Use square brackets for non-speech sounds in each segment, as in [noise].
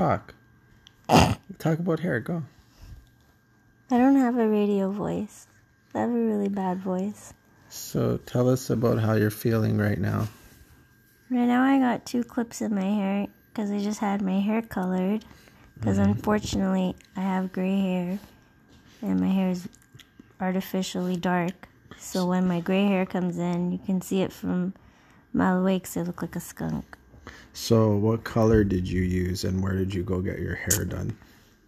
talk. talk about hair. Go. I don't have a radio voice. I have a really bad voice. So tell us about how you're feeling right now. Right now, I got two clips in my hair because I just had my hair colored. Because mm-hmm. unfortunately, I have gray hair and my hair is artificially dark. So when my gray hair comes in, you can see it from a mile away because I look like a skunk. So what color did you use and where did you go get your hair done?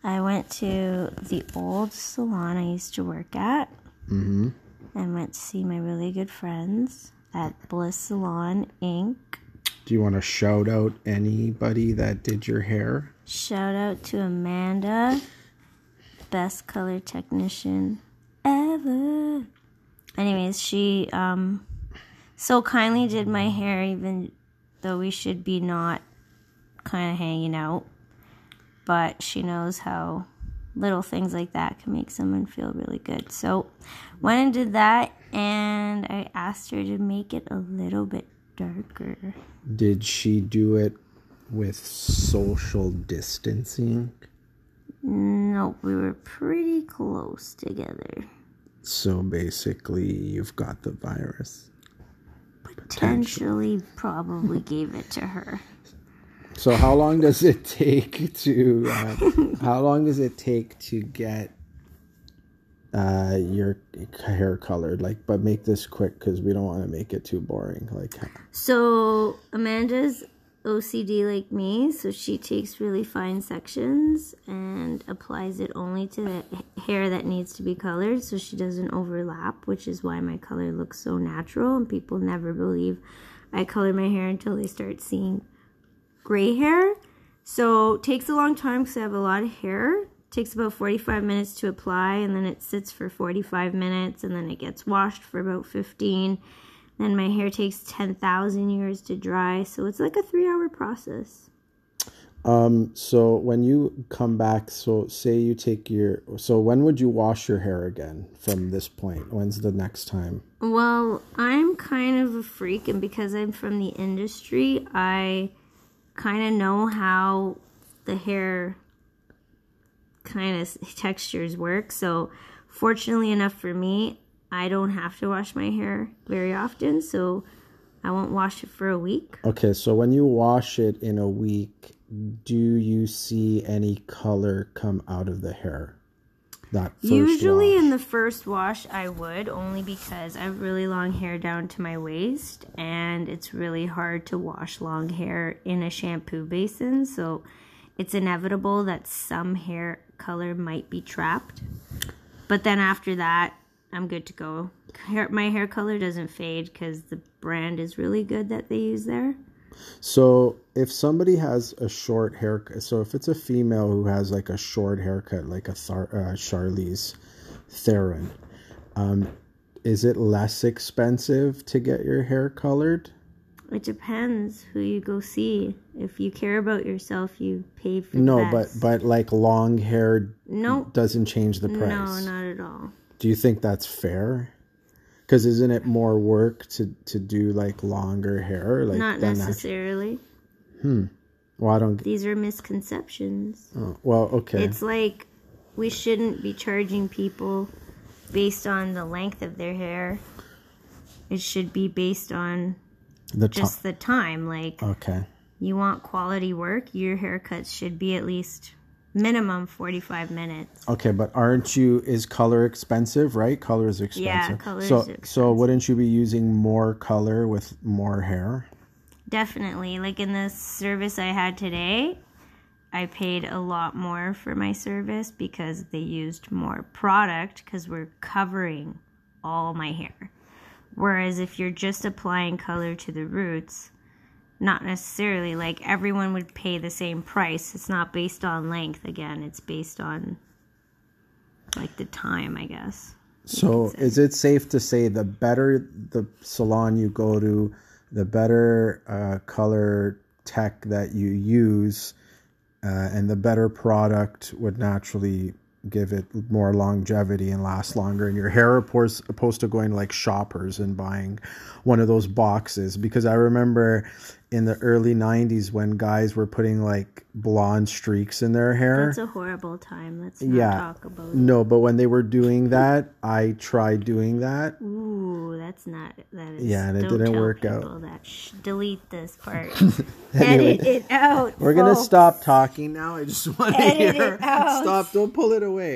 I went to the old salon I used to work at. Mm-hmm. and went to see my really good friends at Bliss Salon Inc. Do you want to shout out anybody that did your hair? Shout out to Amanda, best color technician ever. Anyways, she um so kindly did my hair even though we should be not kind of hanging out. But she knows how little things like that can make someone feel really good. So went and did that and I asked her to make it a little bit darker. Did she do it with social distancing? Nope, we were pretty close together. So basically, you've got the virus. Potentially, probably gave it to her. So how long does it take to? Uh, how long does it take to get uh, your hair colored? Like, but make this quick because we don't want to make it too boring. Like, So Amanda's OCD like me, so she takes really fine sections and applies it only to the hair that needs to be colored so she doesn't overlap, which is why my color looks so natural and people never believe I color my hair until they start seeing gray hair. So takes a long time because I have a lot of hair. Takes about 45 minutes to apply and then it sits for 45 minutes and then it gets washed for about 15 then my hair takes 10,000 years to dry. So it's like a three hour process. um, so when you come back, so say you take your, so when would you wash your hair again from this point? When's the next time? Well, I'm kind of a freak, and because I'm from the industry, I kind of know how the hair kind of textures work. So, fortunately enough for me, I don't have to wash my hair very often. So, I won't wash it for a week. Okay, so when you wash it in a week, do you see any color come out of the hair? That Usually wash. in the first wash, I would only because I have really long hair down to my waist, and it's really hard to wash long hair in a shampoo basin. So it's inevitable that some hair color might be trapped. But then after that, I'm good to go. Hair, my hair color doesn't fade because the brand is really good that they use there. So if somebody has a short haircut, so if it's a female who has like a short haircut, like a Thar- uh, Charlize Theron, um, is it less expensive to get your hair colored? It depends who you go see. If you care about yourself, you pay for No, but but like long hair no, doesn't change the price. No, not at all. Do you think that's fair? Because isn't it more work to to do like longer hair? Like Not than actu- necessarily. Hmm. Well, I don't. These are misconceptions. Oh, well, okay. It's like we shouldn't be charging people based on the length of their hair. It should be based on the just the time. Like Okay. you want quality work, your haircuts should be at least minimum 45 minutes. Okay, but aren't you? Is color expensive? Right, color is expensive. Yeah, color is so, expensive. So, wouldn't you be using more color with more hair? Definitely. Like in the service I had today, I paid a lot more for my service because they used more product because we're covering all my hair. Whereas if you're just applying color to the roots, not necessarily like everyone would pay the same price. It's not based on length again, it's based on like the time, I guess. So, is it safe to say the better the salon you go to, the better uh, color tech that you use, uh, and the better product would naturally give it more longevity and last longer. And your hair reports opposed to going like shoppers and buying one of those boxes because I remember in the early 90s when guys were putting like blonde streaks in their hair. That's a horrible time. Let's not Yeah. talk about it. no, but when they were doing that, I tried doing that. Ooh, that's not that is. Yeah, and it didn't work out. That. Shh, delete this part. [laughs] Anyway, Edit it out. we're gonna stop talking now. I just want to hear. Stop! Don't pull it away.